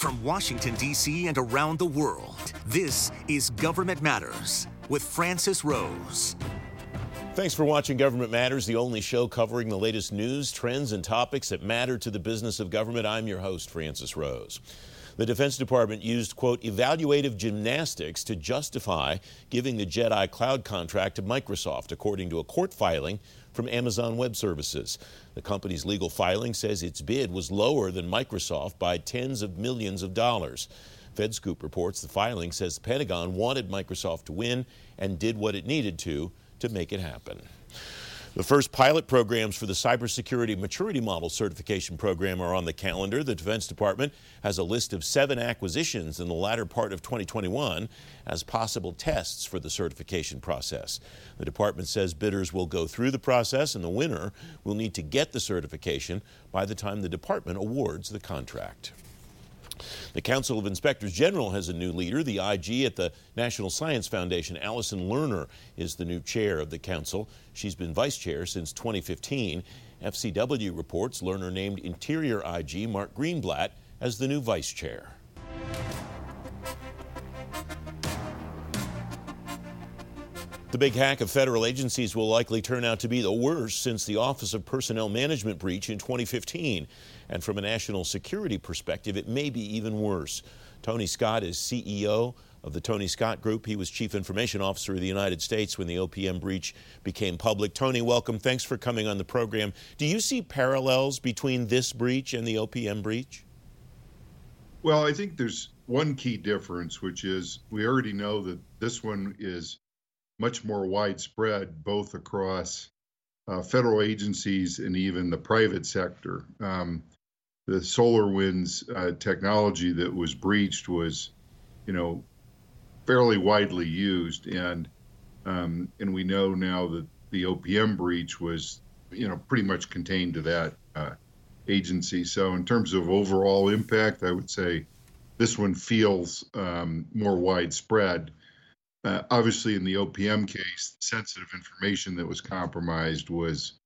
From Washington, D.C. and around the world, this is Government Matters with Francis Rose. Thanks for watching Government Matters, the only show covering the latest news, trends, and topics that matter to the business of government. I'm your host, Francis Rose. The Defense Department used, quote, evaluative gymnastics to justify giving the JEDI cloud contract to Microsoft, according to a court filing from Amazon Web Services. The company's legal filing says its bid was lower than Microsoft by tens of millions of dollars. FedScoop reports the filing says the Pentagon wanted Microsoft to win and did what it needed to to make it happen. The first pilot programs for the Cybersecurity Maturity Model Certification Program are on the calendar. The Defense Department has a list of seven acquisitions in the latter part of 2021 as possible tests for the certification process. The department says bidders will go through the process and the winner will need to get the certification by the time the department awards the contract. The Council of Inspectors General has a new leader. The IG at the National Science Foundation, Allison Lerner, is the new chair of the council. She's been vice chair since 2015. FCW reports Lerner named Interior IG Mark Greenblatt as the new vice chair. The big hack of federal agencies will likely turn out to be the worst since the Office of Personnel Management breach in 2015. And from a national security perspective, it may be even worse. Tony Scott is CEO of the Tony Scott Group. He was Chief Information Officer of the United States when the OPM breach became public. Tony, welcome. Thanks for coming on the program. Do you see parallels between this breach and the OPM breach? Well, I think there's one key difference, which is we already know that this one is much more widespread, both across uh, federal agencies and even the private sector. Um, the SolarWinds uh, technology that was breached was, you know, fairly widely used, and um, and we know now that the OPM breach was, you know, pretty much contained to that uh, agency. So in terms of overall impact, I would say this one feels um, more widespread. Uh, obviously, in the OPM case, sensitive information that was compromised was,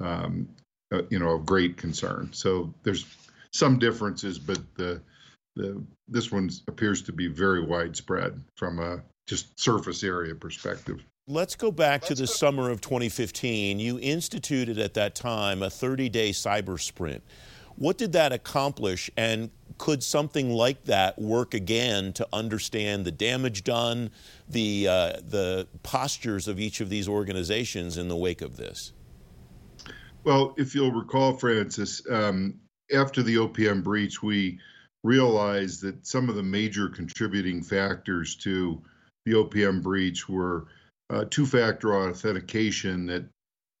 um, uh, you know, of great concern. So there's some differences, but the the this one appears to be very widespread from a just surface area perspective. Let's go back Let's to the go. summer of 2015. You instituted at that time a 30 day cyber sprint. What did that accomplish, and could something like that work again to understand the damage done, the, uh, the postures of each of these organizations in the wake of this? Well, if you'll recall, Francis, um, after the OPM breach, we realized that some of the major contributing factors to the OPM breach were uh, two factor authentication that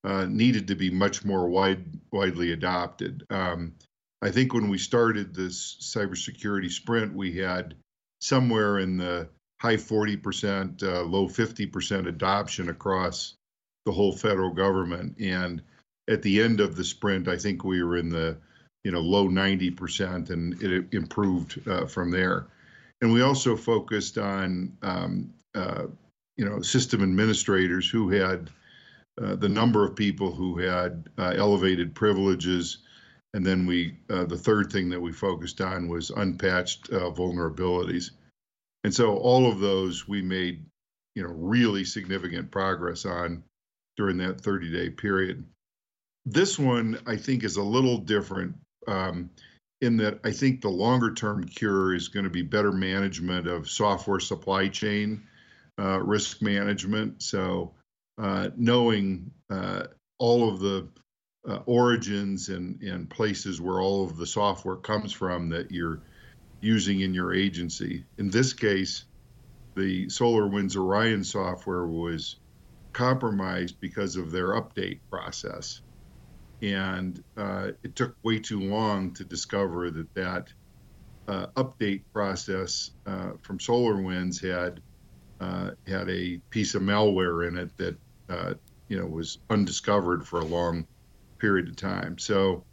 uh, needed to be much more wide, widely adopted. Um, I think when we started this cybersecurity sprint, we had somewhere in the high 40%, uh, low 50% adoption across the whole federal government. And at the end of the sprint, I think we were in the you know low 90%, and it improved uh, from there. And we also focused on um, uh, you know system administrators who had uh, the number of people who had uh, elevated privileges. And then we, uh, the third thing that we focused on was unpatched uh, vulnerabilities. And so all of those we made, you know, really significant progress on during that 30 day period. This one, I think, is a little different um, in that I think the longer term cure is going to be better management of software supply chain uh, risk management. So knowing uh, all of the uh, origins and, and places where all of the software comes from that you're using in your agency. In this case, the SolarWinds Orion software was compromised because of their update process. And uh, it took way too long to discover that that uh, update process uh, from SolarWinds had uh, had a piece of malware in it that uh, you know was undiscovered for a long period of time. So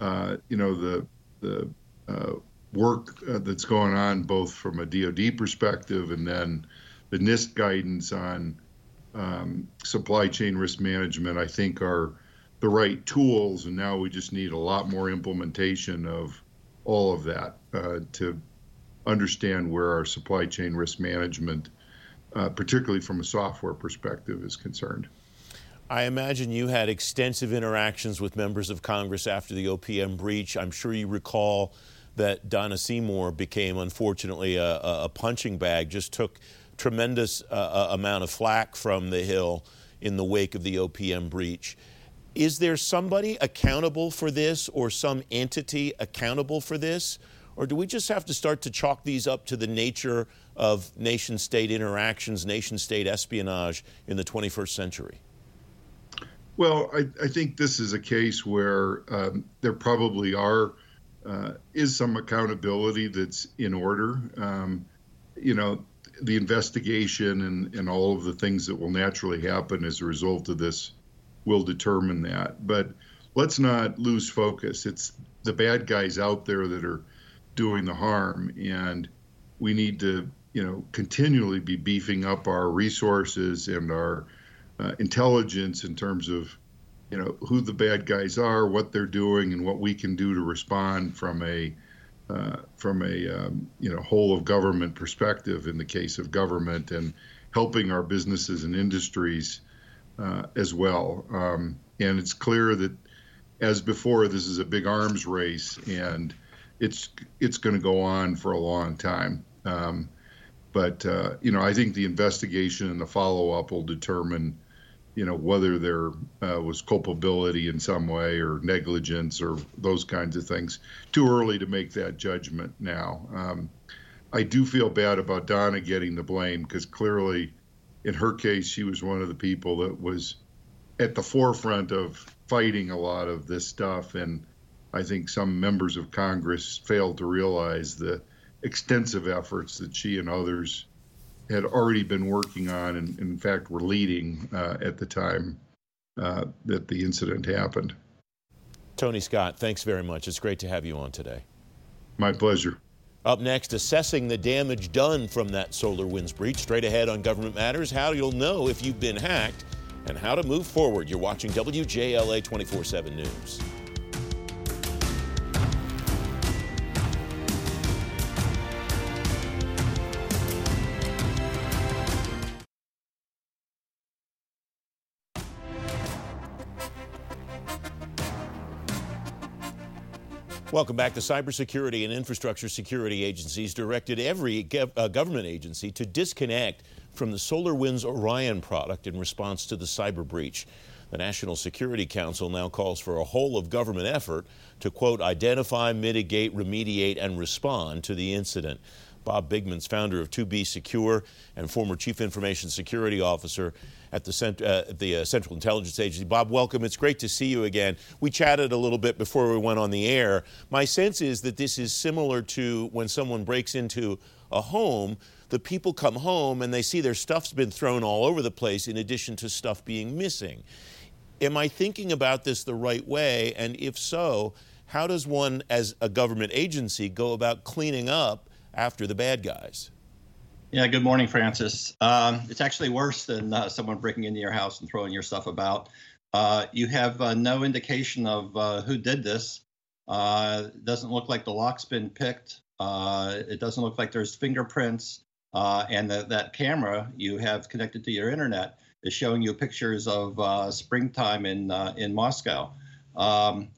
uh, you know the the work that's going on both from a DoD perspective and then the NIST guidance on um, supply chain risk management, I think, are the right tools. And now we just need a lot more implementation of all of that uh, to understand where our supply chain risk management, uh, particularly from a software perspective, is concerned. I imagine you had extensive interactions with members of Congress after the OPM breach. I'm sure you recall that Donna Seymour became, unfortunately, a, a punching bag, just took tremendous uh, uh amount of flack from the Hill in the wake of the OPM breach. Is there somebody accountable for this or some entity accountable for this? Or do we just have to start to chalk these up to the nature of nation state interactions, nation state espionage in the 21st century? Well, I, I think this is a case where um, there probably are uh, is some accountability that's in order. Um, you know, the investigation and, and all of the things that will naturally happen as a result of this will determine that. But let's not lose focus. It's the bad guys out there that are doing the harm, and we need to, you know, continually be beefing up our resources and our uh, intelligence in terms of, you know, who the bad guys are, what they're doing, and what we can do to respond from a uh, from a um, you know whole of government perspective in the case of government and helping our businesses and industries uh, as well. Um, and it's clear that as before, this is a big arms race, and it's it's going to go on for a long time. Um, but uh, you know, I think the investigation and the follow up will determine you know whether there uh, was culpability in some way or negligence or those kinds of things. Too early to make that judgment now. Um, I do feel bad about Donna getting the blame because clearly, in her case, she was one of the people that was at the forefront of fighting a lot of this stuff, and I think some members of Congress failed to realize the extensive efforts that she and others had already been working on and, in fact, were leading uh, at the time uh, that the incident happened. Tony Scott, thanks very much. It's great to have you on today. My pleasure. Up next, assessing the damage done from that SolarWinds breach. Straight ahead on Government Matters, how you'll know if you've been hacked and how to move forward. You're watching WJLA 24 7 News. Welcome back. The Cybersecurity and Infrastructure Security Agencies directed every gov uh, government agency to disconnect from the SolarWinds Orion product in response to the cyber breach. The National Security Council now calls for a whole of government effort to, quote, identify, mitigate, remediate, and respond to the incident. Bob Bigman's, founder of 2BSecure and former Chief Information Security Officer at the, cent- uh, the uh, Central Intelligence Agency. Bob, welcome. It's great to see you again. We chatted a little bit before we went on the air. My sense is that this is similar to when someone breaks into a home. The people come home and they see their stuff's been thrown all over the place in addition to stuff being missing. Am I thinking about this the right way? And if so, how does one, as a government agency, go about cleaning up after the bad guys. Yeah, good morning, Francis. Um, it's actually worse than uh, someone breaking into your house and throwing your stuff about. Uh, you have uh, no indication of uh, who did this. Uh, it doesn't look like the lock's been picked. Uh, it doesn't look like there's fingerprints. and the, that camera you have connected to your internet is showing you pictures of springtime in in Moscow. Um,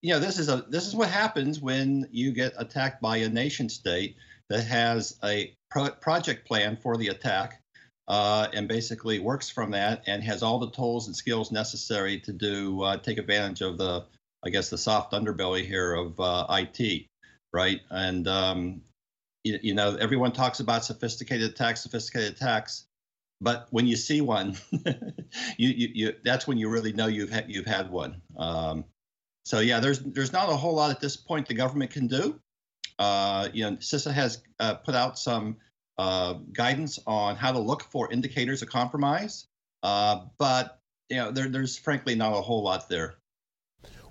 you know, this is a this is what happens when you get attacked by a nation state that has a pro- project plan for the attack uh, and basically works from that and has all the tools and skills necessary to do uh, take advantage of the I guess the soft underbelly here of uh, IT, right? And um, you, you, know everyone talks about sophisticated attacks, sophisticated attacks, but when you see one, you, you, you, that's when you really know you've had you've had one. Um, so yeah, there's there's not a whole lot at this point the government can do. Uh, you know, CISA has uh, put out some uh, guidance on how to look for indicators of compromise, uh, but you know, there, there's frankly not a whole lot there.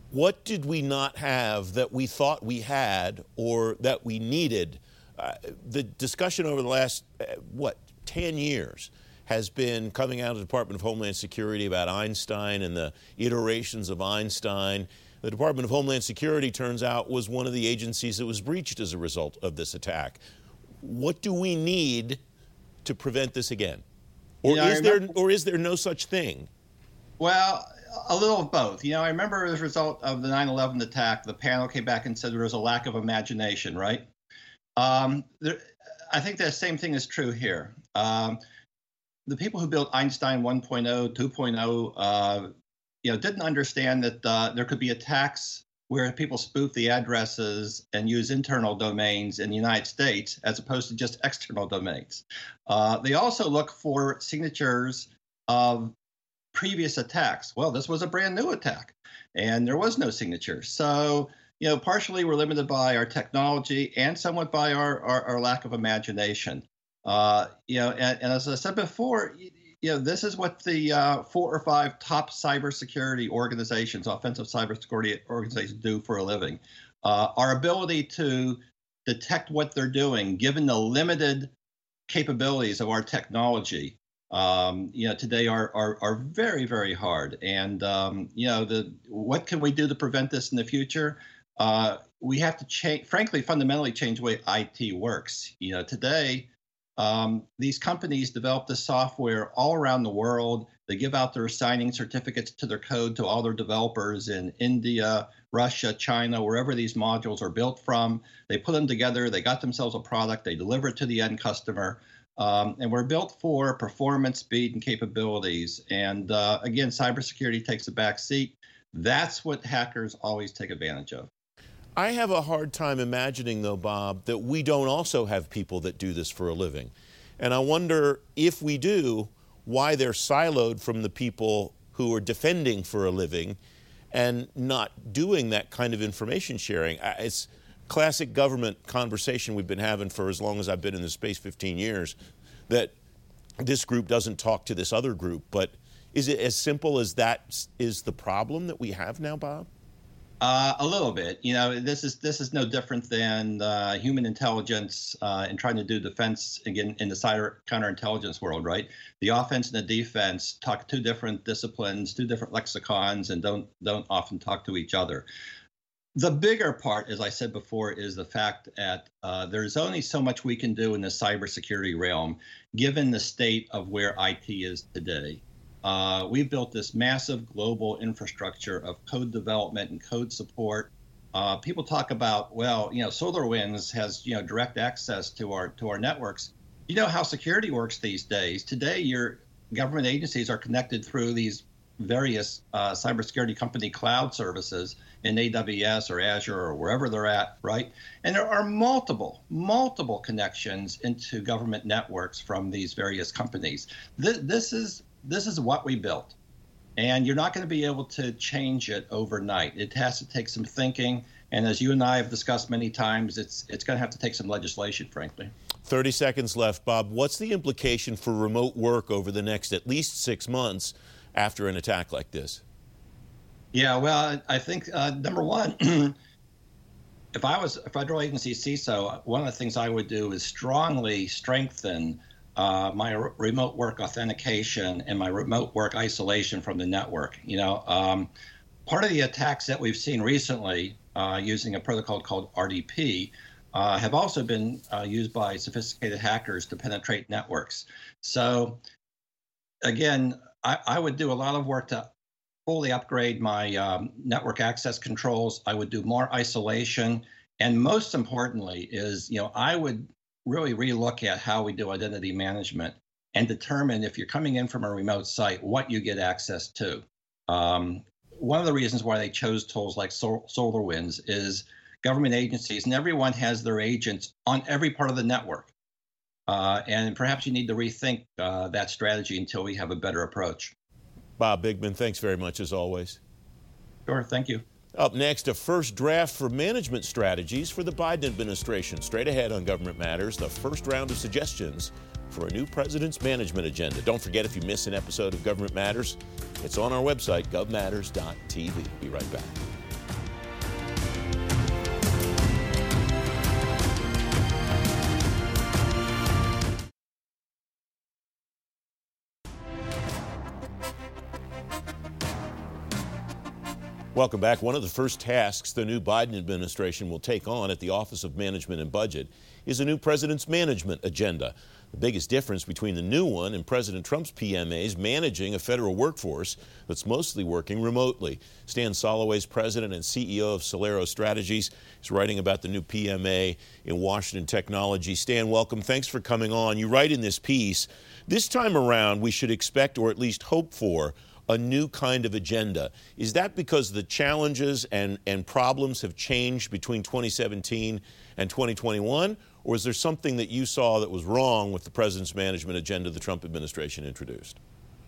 What did we not have that we thought we had or that we needed? Uh, the discussion over the last uh, what 10 years has been coming out of the Department of Homeland Security about Einstein and the iterations of Einstein The Department of Homeland Security turns out was one of the agencies that was breached as a result of this attack. What do we need to prevent this again? Or Yeah, I is there or is there no such thing? Well, a little of both. You know, I remember as a result of the 9 11 attack, the panel came back and said there was a lack of imagination, right? Um, there, I think the same thing is true here. Um, the people who built Einstein 1.0, 2.0, uh, you know, didn't understand that uh, there could be attacks where people spoof the addresses and use internal domains in the United States as opposed to just external domains. Uh, they also look for signatures of previous attacks. Well, this was a brand new attack, and there was no signature. So, you know, partially we're limited by our technology and somewhat by our, our, our lack of imagination. Uh, you know, and, and as I said before, you know, this is what the uh, four or five top cybersecurity organizations, offensive cybersecurity organizations, do for a living. Uh, our ability to detect what they're doing, given the limited capabilities of our technology, um, you know, today are, are are very very hard. And um, you know, the what can we do to prevent this in the future? Uh, we have to change, frankly, fundamentally change the way IT works. You know, today um, these companies develop this software all around the world. They give out their signing certificates to their code to all their developers in India, Russia, China, wherever these modules are built from. They put them together. They got themselves a product. They deliver it to the end customer. Um, and we're built for performance, speed, and capabilities. And uh, again, cybersecurity takes a back seat. That's what hackers always take advantage of. I have a hard time imagining, though, Bob, that we don't also have people that do this for a living. And I wonder if we do, why they're siloed from the people who are defending for a living and not doing that kind of information sharing. It's classic government conversation we've been having for as long as I've been in this space 15 years that this group doesn't talk to this other group. But is it as simple as that is the problem that we have now, Bob? Uh, a little bit. You know, this is this is no different than uh, human intelligence uh, and trying to do defense again in the cyber counterintelligence world, right? The offense and the defense talk two different disciplines, two different lexicons, and don't don't often talk to each other. The bigger part, as I said before, is the fact that uh, there's only so much we can do in the cybersecurity realm, given the state of where IT is today. Uh, we've built this massive global infrastructure of code development and code support. Uh, people talk about, well, you know, SolarWinds has you know direct access to our to our networks. You know how security works these days. Today, your government agencies are connected through these various uh, cybersecurity company cloud services in AWS or Azure or wherever they're at, right? And there are multiple, multiple connections into government networks from these various companies. This, this is this is what we built, and you're not going to be able to change it overnight. It has to take some thinking, and as you and I have discussed many times, it's it's going to have to take some legislation, frankly. 30 seconds left, Bob. What's the implication for remote work over the next at least six months after an attack like this? Yeah, well, I think uh, number one, if I was a federal agency CISO, one of the things I would do is strongly strengthen uh, my r- remote work authentication and my remote work isolation from the network. You know, um, part of the attacks that we've seen recently uh, using a protocol called RDP uh, have also been uh, used by sophisticated hackers to penetrate networks. So, again, I, I would do a lot of work to fully upgrade my um, network access controls. I would do more isolation, and most importantly, is you know I would really relook at how we do identity management and determine if you're coming in from a remote site what you get access to. Um, one of the reasons why they chose tools like Sol- SolarWinds is government agencies and everyone has their agents on every part of the network. Uh, and perhaps you need to rethink uh, that strategy until we have a better approach. Bob Bigman, thanks very much as always. Sure, thank you. Up next, a first draft for management strategies for the Biden administration. Straight ahead on Government Matters, the first round of suggestions for a new president's management agenda. Don't forget if you miss an episode of Government Matters, it's on our website, govmatters.tv. Be right back. Welcome back. One of the first tasks the new Biden administration will take on at the Office of Management and Budget is a new president's management agenda. The biggest difference between the new one and President Trump's PMAs managing a federal workforce that's mostly working remotely. Stan Soloway is president and CEO of Celero Strategies. is writing about the new PMA in Washington Technology. Stan, welcome. Thanks for coming on. You write in this piece this time around, we should expect or at least hope for a new kind of agenda. Is that because the challenges and, and problems have changed between 2017 and 2021? Or is there something that you saw that was wrong with the president's management agenda the Trump administration introduced?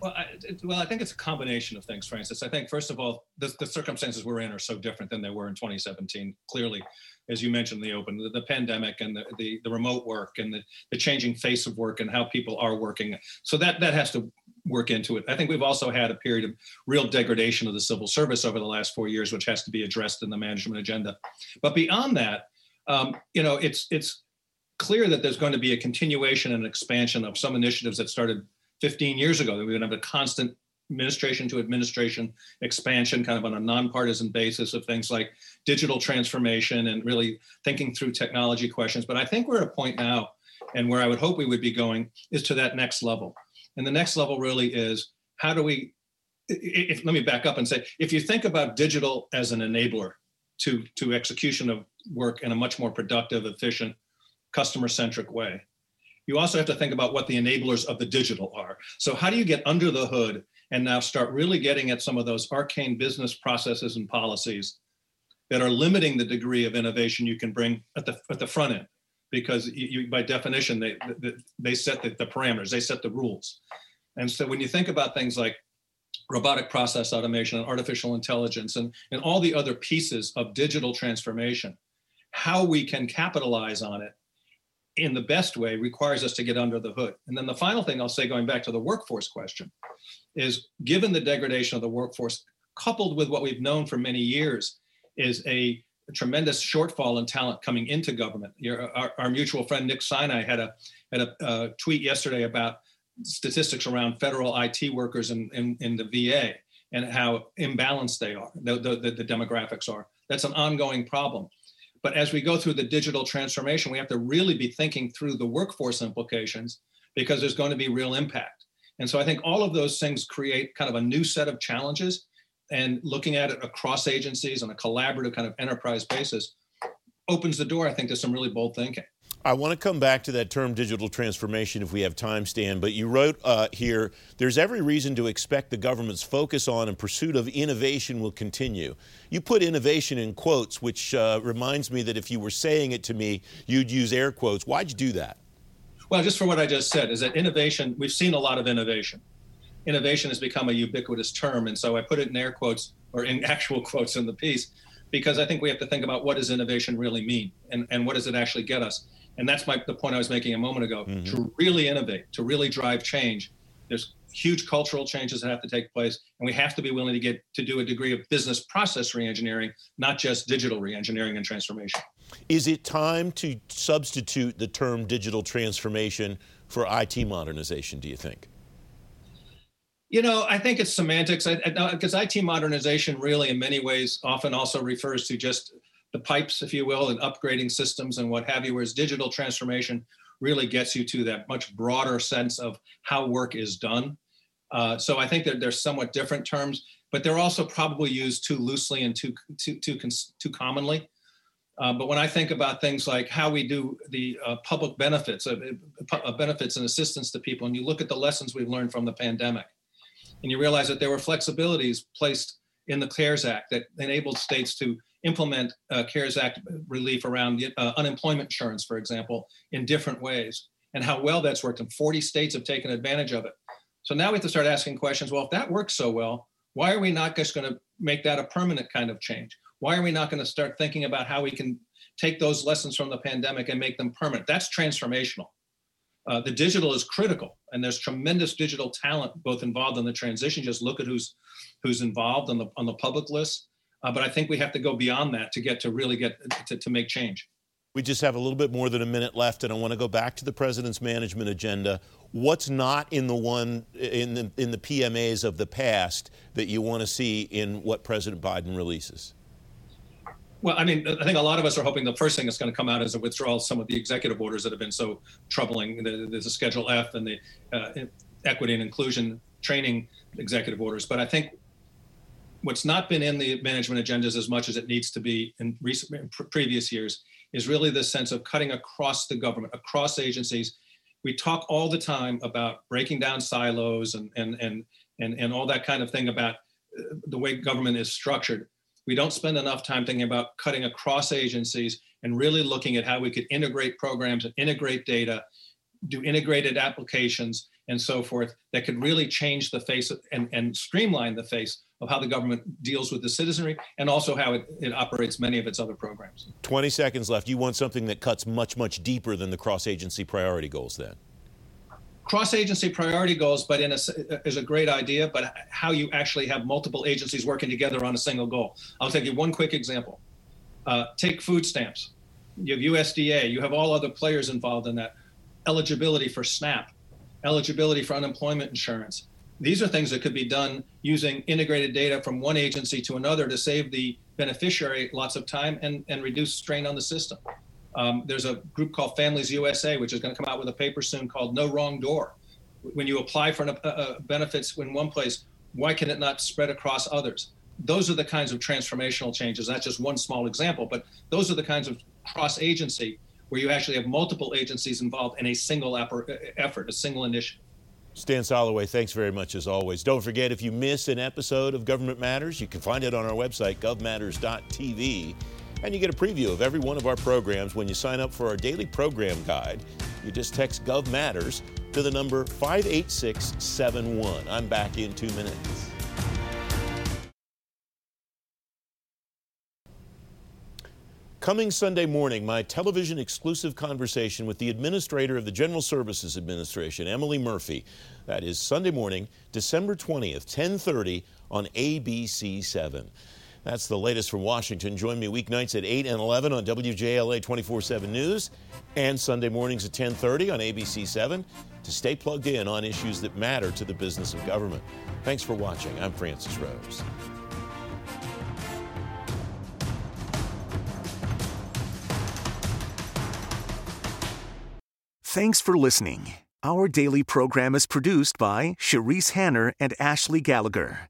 Well, I, it, well, I think it's a combination of things, Francis. I think, first of all, the, the, circumstances we're in are so different than they were in 2017. Clearly, as you mentioned in the open, the, the pandemic and the, the, the, remote work and the, the changing face of work and how people are working. So that, that has to work into it. I think we've also had a period of real degradation of the civil service over the last four years, which has to be addressed in the management agenda. But beyond that, um, you know, it's it's clear that there's going to be a continuation and expansion of some initiatives that started 15 years ago. That we're going to have a constant administration to administration expansion, kind of on a nonpartisan basis of things like digital transformation and really thinking through technology questions. But I think we're at a point now, and where I would hope we would be going is to that next level and the next level really is how do we, if, let me back up and say, if you think about digital as an enabler to, to execution of work in a much more productive, efficient, customer centric way, you also have to think about what the enablers of the digital are. So, how do you get under the hood and now start really getting at some of those arcane business processes and policies that are limiting the degree of innovation you can bring at the, at the front end? Because you, by definition they they set the, the, parameters they set the rules. And so when you think about things like robotic process automation and artificial intelligence and, and all the other pieces of digital transformation how we can capitalize on it in the best way requires us to get under the hood. And then the final thing i'll say going back to the workforce question is given the degradation of the workforce coupled with what we've known for many years is a a tremendous shortfall in talent coming into government. Your, our, our, mutual friend Nick Sinai had a had a uh, tweet yesterday about statistics around federal IT workers in, in, in the VA and how imbalanced they are, the, the, the demographics are. That's an ongoing problem. But as we go through the digital transformation, we have to really be thinking through the workforce implications because there's going to be real impact. And so I think all of those things create kind of a new set of challenges and looking at it across agencies on a collaborative kind of enterprise basis opens the door, I think, to some really bold thinking. I want to come back to that term digital transformation if we have time, Stan. But you wrote uh, here there's every reason to expect the government's focus on and pursuit of innovation will continue. You put innovation in quotes, which uh, reminds me that if you were saying it to me, you'd use air quotes. Why'd you do that? Well, just for what I just said, is that innovation, we've seen a lot of innovation innovation has become a ubiquitous term. And so I put it in air quotes or in actual quotes in the piece because I think we have to think about what does innovation really mean and, and what does it actually get us. And that's my the point I was making a moment ago. Mm-hmm. To really innovate, to really drive change, there's huge cultural changes that have to take place, and we have to be willing to get to do a degree of business process reengineering, not just digital reengineering and transformation. Is it time to substitute the term digital transformation for IT modernization? Do you think? You know, I think it's semantics because IT modernization really, in many ways, often also refers to just the pipes, if you will, and upgrading systems and what have you, whereas digital transformation really gets you to that much broader sense of how work is done. Uh, so I think that they're somewhat different terms, but they're also probably used too loosely and too too too, too commonly. Uh, but when I think about things like how we do the uh, public benefits, uh, uh benefits and assistance to people, and you look at the lessons we've learned from the pandemic, and you realize that there were flexibilities placed in the CARES Act that enabled states to implement uh, CARES Act relief around uh, unemployment insurance, for example, in different ways, and how well that's worked. And 40 states have taken advantage of it. So now we have to start asking questions well, if that works so well, why are we not just going to make that a permanent kind of change? Why are we not going to start thinking about how we can take those lessons from the pandemic and make them permanent? That's transformational. Uh, the digital is critical, and there's tremendous digital talent both involved in the transition. Just look at who's who's involved on the on the public list. Uh, but I think we have to go beyond that to get to really get to, to make change. We just have a little bit more than a minute left, and I want to go back to the president's management agenda. What's not in the one in the, in the PMAs of the past that you want to see in what President Biden releases? Well, I mean, I think a lot of us are hoping the first thing that's going to come out is a withdrawal of some of the executive orders that have been so troubling. There's a Schedule F and the uh, equity and inclusion training executive orders. But I think what's not been in the management agendas as much as it needs to be in recent in previous years is really the sense of cutting across the government, across agencies. We talk all the time about breaking down silos and and and and, and all that kind of thing about uh, the way government is structured we don't spend enough time thinking about cutting across agencies and really looking at how we could integrate programs and integrate data, do integrated applications and so forth that could really change the face and, and streamline the face of how the government deals with the citizenry and also how it, it operates many of its other programs. 20 seconds left. You want something that cuts much, much deeper than the cross agency priority goals then? Cross-agency priority goals, but in a, is a great idea, but how you actually have multiple agencies working together on a single goal. I'll take you one quick example. Uh, take food stamps. You have USDA. You have all other players involved in that. Eligibility for SNAP, eligibility for unemployment insurance. These are things that could be done using integrated data from one agency to another to save the beneficiary lots of time and, and reduce strain on the system. Um, there's a group called Families USA, which is going to come out with a paper soon called No Wrong Door. When you apply for an, uh, uh, benefits in one place, why can it not spread across others? Those are the kinds of transformational changes. That's just one small example, but those are the kinds of cross agency where you actually have multiple agencies involved in a single effort, a single initiative. Stan Soloway, thanks very much as always. Don't forget, if you miss an episode of Government Matters, you can find it on our website, govmatters.tv. And you get a preview of every one of our programs when you sign up for our daily program guide. You just text Gov Matters to the number 58671. I'm back in two minutes. Coming Sunday morning, my television exclusive conversation with the administrator of the General Services Administration, Emily Murphy. That is Sunday morning, December 20th, 10:30 on ABC7. That's the latest from Washington. Join me weeknights at 8 and 11 on WJLA 24/7 News and Sunday mornings at 10:30 on ABC7 to stay plugged in on issues that matter to the business of government. Thanks for watching. I'm Francis Rose. Thanks for listening. Our daily program is produced by Cherise Hanner and Ashley Gallagher.